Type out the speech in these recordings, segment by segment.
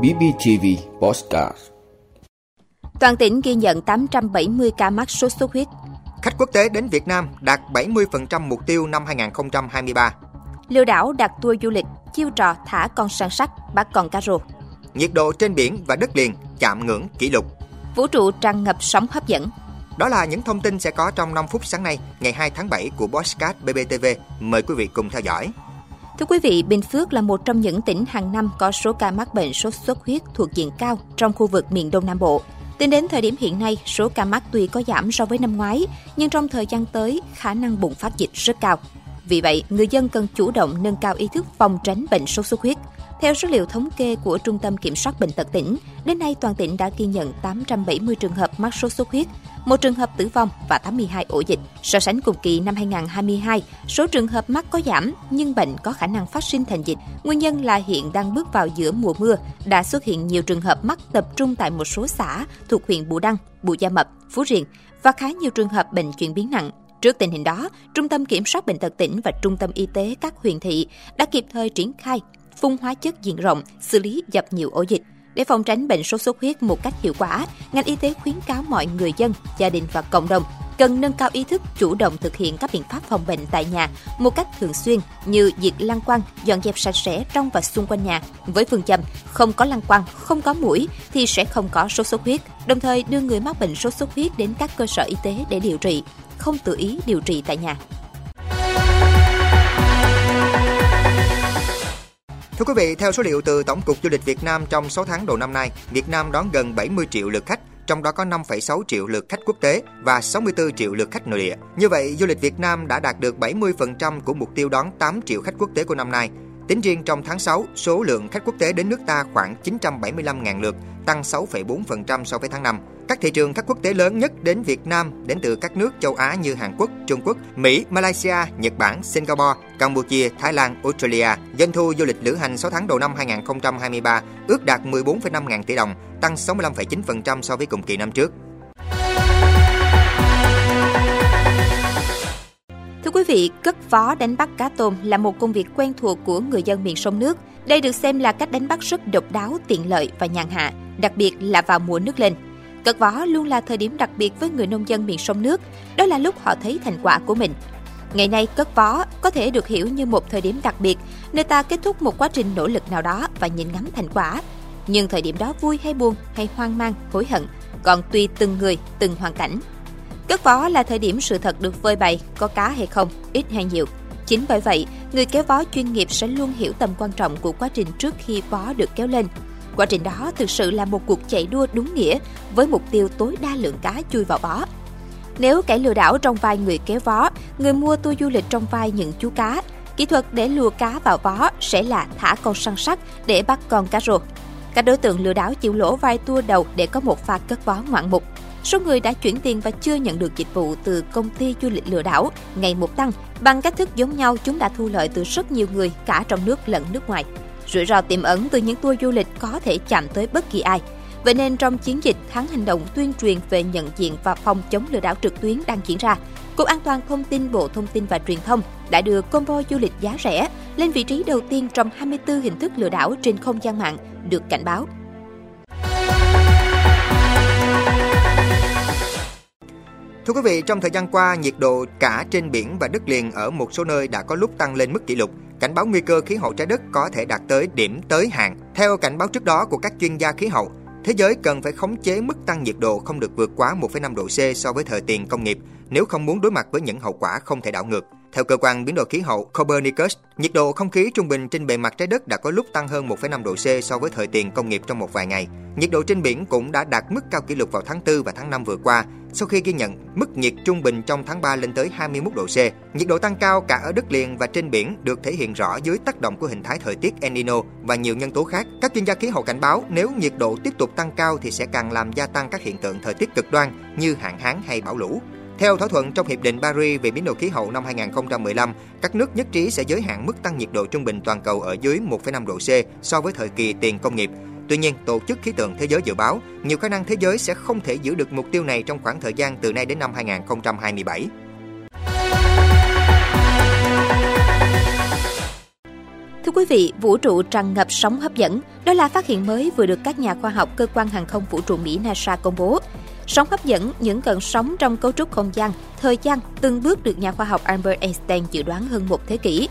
BBTV Postcard Toàn tỉnh ghi nhận 870 ca mắc sốt xuất huyết. Khách quốc tế đến Việt Nam đạt 70% mục tiêu năm 2023. Lừa đảo đặt tour du lịch, chiêu trò thả con săn sắt, bắt con cá rô. Nhiệt độ trên biển và đất liền chạm ngưỡng kỷ lục. Vũ trụ tràn ngập sóng hấp dẫn. Đó là những thông tin sẽ có trong 5 phút sáng nay, ngày 2 tháng 7 của Bosscat BBTV. Mời quý vị cùng theo dõi. Thưa quý vị, Bình Phước là một trong những tỉnh hàng năm có số ca mắc bệnh sốt xuất huyết thuộc diện cao trong khu vực miền Đông Nam Bộ. Tính đến thời điểm hiện nay, số ca mắc tuy có giảm so với năm ngoái, nhưng trong thời gian tới, khả năng bùng phát dịch rất cao. Vì vậy, người dân cần chủ động nâng cao ý thức phòng tránh bệnh sốt xuất huyết. Theo số liệu thống kê của Trung tâm Kiểm soát Bệnh tật tỉnh, đến nay toàn tỉnh đã ghi nhận 870 trường hợp mắc sốt xuất huyết, một trường hợp tử vong và 82 ổ dịch. So sánh cùng kỳ năm 2022, số trường hợp mắc có giảm nhưng bệnh có khả năng phát sinh thành dịch. Nguyên nhân là hiện đang bước vào giữa mùa mưa, đã xuất hiện nhiều trường hợp mắc tập trung tại một số xã thuộc huyện Bù Đăng, Bù Gia Mập, Phú Riềng và khá nhiều trường hợp bệnh chuyển biến nặng. Trước tình hình đó, Trung tâm Kiểm soát Bệnh tật tỉnh và Trung tâm Y tế các huyện thị đã kịp thời triển khai phun hóa chất diện rộng, xử lý dập nhiều ổ dịch. Để phòng tránh bệnh sốt xuất huyết một cách hiệu quả, ngành y tế khuyến cáo mọi người dân, gia đình và cộng đồng cần nâng cao ý thức chủ động thực hiện các biện pháp phòng bệnh tại nhà một cách thường xuyên như diệt lăng quăng, dọn dẹp sạch sẽ trong và xung quanh nhà với phương châm không có lăng quăng, không có mũi thì sẽ không có sốt xuất huyết. Đồng thời đưa người mắc bệnh sốt xuất huyết đến các cơ sở y tế để điều trị, không tự ý điều trị tại nhà. Thưa quý vị, theo số liệu từ Tổng cục Du lịch Việt Nam trong 6 tháng đầu năm nay, Việt Nam đón gần 70 triệu lượt khách, trong đó có 5,6 triệu lượt khách quốc tế và 64 triệu lượt khách nội địa. Như vậy, du lịch Việt Nam đã đạt được 70% của mục tiêu đón 8 triệu khách quốc tế của năm nay. Tính riêng trong tháng 6, số lượng khách quốc tế đến nước ta khoảng 975.000 lượt, tăng 6,4% so với tháng 5. Các thị trường khách quốc tế lớn nhất đến Việt Nam đến từ các nước châu Á như Hàn Quốc, Trung Quốc, Mỹ, Malaysia, Nhật Bản, Singapore, Campuchia, Thái Lan, Australia. Doanh thu du lịch lữ hành 6 tháng đầu năm 2023 ước đạt 14,5 ngàn tỷ đồng, tăng 65,9% so với cùng kỳ năm trước. Vị, cất vó đánh bắt cá tôm là một công việc quen thuộc của người dân miền sông nước. Đây được xem là cách đánh bắt rất độc đáo, tiện lợi và nhàn hạ, đặc biệt là vào mùa nước lên. Cất vó luôn là thời điểm đặc biệt với người nông dân miền sông nước, đó là lúc họ thấy thành quả của mình. Ngày nay, cất vó có thể được hiểu như một thời điểm đặc biệt, nơi ta kết thúc một quá trình nỗ lực nào đó và nhìn ngắm thành quả. Nhưng thời điểm đó vui hay buồn hay hoang mang, hối hận, còn tùy từng người, từng hoàn cảnh. Cất vó là thời điểm sự thật được phơi bày, có cá hay không, ít hay nhiều. Chính bởi vậy, người kéo vó chuyên nghiệp sẽ luôn hiểu tầm quan trọng của quá trình trước khi vó được kéo lên. Quá trình đó thực sự là một cuộc chạy đua đúng nghĩa với mục tiêu tối đa lượng cá chui vào vó. Nếu kẻ lừa đảo trong vai người kéo vó, người mua tour du lịch trong vai những chú cá, kỹ thuật để lùa cá vào vó sẽ là thả con săn sắt để bắt con cá rô. Các đối tượng lừa đảo chịu lỗ vai tour đầu để có một pha cất vó ngoạn mục. Số người đã chuyển tiền và chưa nhận được dịch vụ từ công ty du lịch lừa đảo ngày một tăng. Bằng cách thức giống nhau, chúng đã thu lợi từ rất nhiều người cả trong nước lẫn nước ngoài. Rủi ro tiềm ẩn từ những tour du lịch có thể chạm tới bất kỳ ai. Vậy nên trong chiến dịch tháng hành động tuyên truyền về nhận diện và phòng chống lừa đảo trực tuyến đang diễn ra, Cục An toàn Thông tin Bộ Thông tin và Truyền thông đã đưa combo du lịch giá rẻ lên vị trí đầu tiên trong 24 hình thức lừa đảo trên không gian mạng được cảnh báo. Thưa quý vị, trong thời gian qua, nhiệt độ cả trên biển và đất liền ở một số nơi đã có lúc tăng lên mức kỷ lục. Cảnh báo nguy cơ khí hậu trái đất có thể đạt tới điểm tới hạn. Theo cảnh báo trước đó của các chuyên gia khí hậu, thế giới cần phải khống chế mức tăng nhiệt độ không được vượt quá 1,5 độ C so với thời tiền công nghiệp nếu không muốn đối mặt với những hậu quả không thể đảo ngược. Theo cơ quan biến đổi khí hậu Copernicus, nhiệt độ không khí trung bình trên bề mặt trái đất đã có lúc tăng hơn 1,5 độ C so với thời tiền công nghiệp trong một vài ngày. Nhiệt độ trên biển cũng đã đạt mức cao kỷ lục vào tháng 4 và tháng 5 vừa qua, sau khi ghi nhận mức nhiệt trung bình trong tháng 3 lên tới 21 độ C. Nhiệt độ tăng cao cả ở đất liền và trên biển được thể hiện rõ dưới tác động của hình thái thời tiết El Nino và nhiều nhân tố khác. Các chuyên gia khí hậu cảnh báo nếu nhiệt độ tiếp tục tăng cao thì sẽ càng làm gia tăng các hiện tượng thời tiết cực đoan như hạn hán hay bão lũ. Theo thỏa thuận trong Hiệp định Paris về biến đổi khí hậu năm 2015, các nước nhất trí sẽ giới hạn mức tăng nhiệt độ trung bình toàn cầu ở dưới 1,5 độ C so với thời kỳ tiền công nghiệp. Tuy nhiên, Tổ chức Khí tượng Thế giới dự báo nhiều khả năng thế giới sẽ không thể giữ được mục tiêu này trong khoảng thời gian từ nay đến năm 2027. Thưa quý vị, vũ trụ tràn ngập sóng hấp dẫn. Đó là phát hiện mới vừa được các nhà khoa học cơ quan hàng không vũ trụ Mỹ NASA công bố. Sóng hấp dẫn, những cơn sóng trong cấu trúc không gian, thời gian từng bước được nhà khoa học Albert Einstein dự đoán hơn một thế kỷ,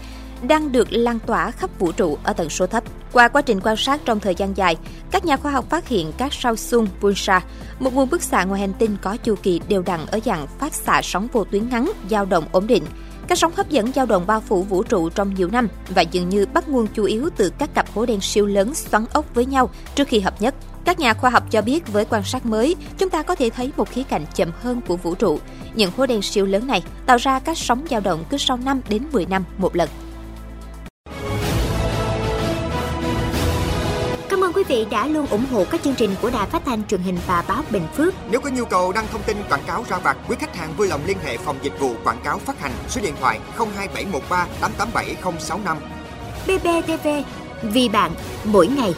đang được lan tỏa khắp vũ trụ ở tần số thấp. Qua quá trình quan sát trong thời gian dài, các nhà khoa học phát hiện các sao xung pulsar, một nguồn bức xạ ngoài hành tinh có chu kỳ đều đặn ở dạng phát xạ sóng vô tuyến ngắn, dao động ổn định. Các sóng hấp dẫn dao động bao phủ vũ trụ trong nhiều năm và dường như bắt nguồn chủ yếu từ các cặp hố đen siêu lớn xoắn ốc với nhau trước khi hợp nhất. Các nhà khoa học cho biết với quan sát mới, chúng ta có thể thấy một khía cạnh chậm hơn của vũ trụ. Những hố đen siêu lớn này tạo ra các sóng dao động cứ sau 5 đến 10 năm một lần. Cảm ơn quý vị đã luôn ủng hộ các chương trình của Đài Phát thanh truyền hình và báo Bình Phước. Nếu có nhu cầu đăng thông tin quảng cáo ra vặt, quý khách hàng vui lòng liên hệ phòng dịch vụ quảng cáo phát hành số điện thoại 02713 887065. BBTV, vì bạn, mỗi ngày.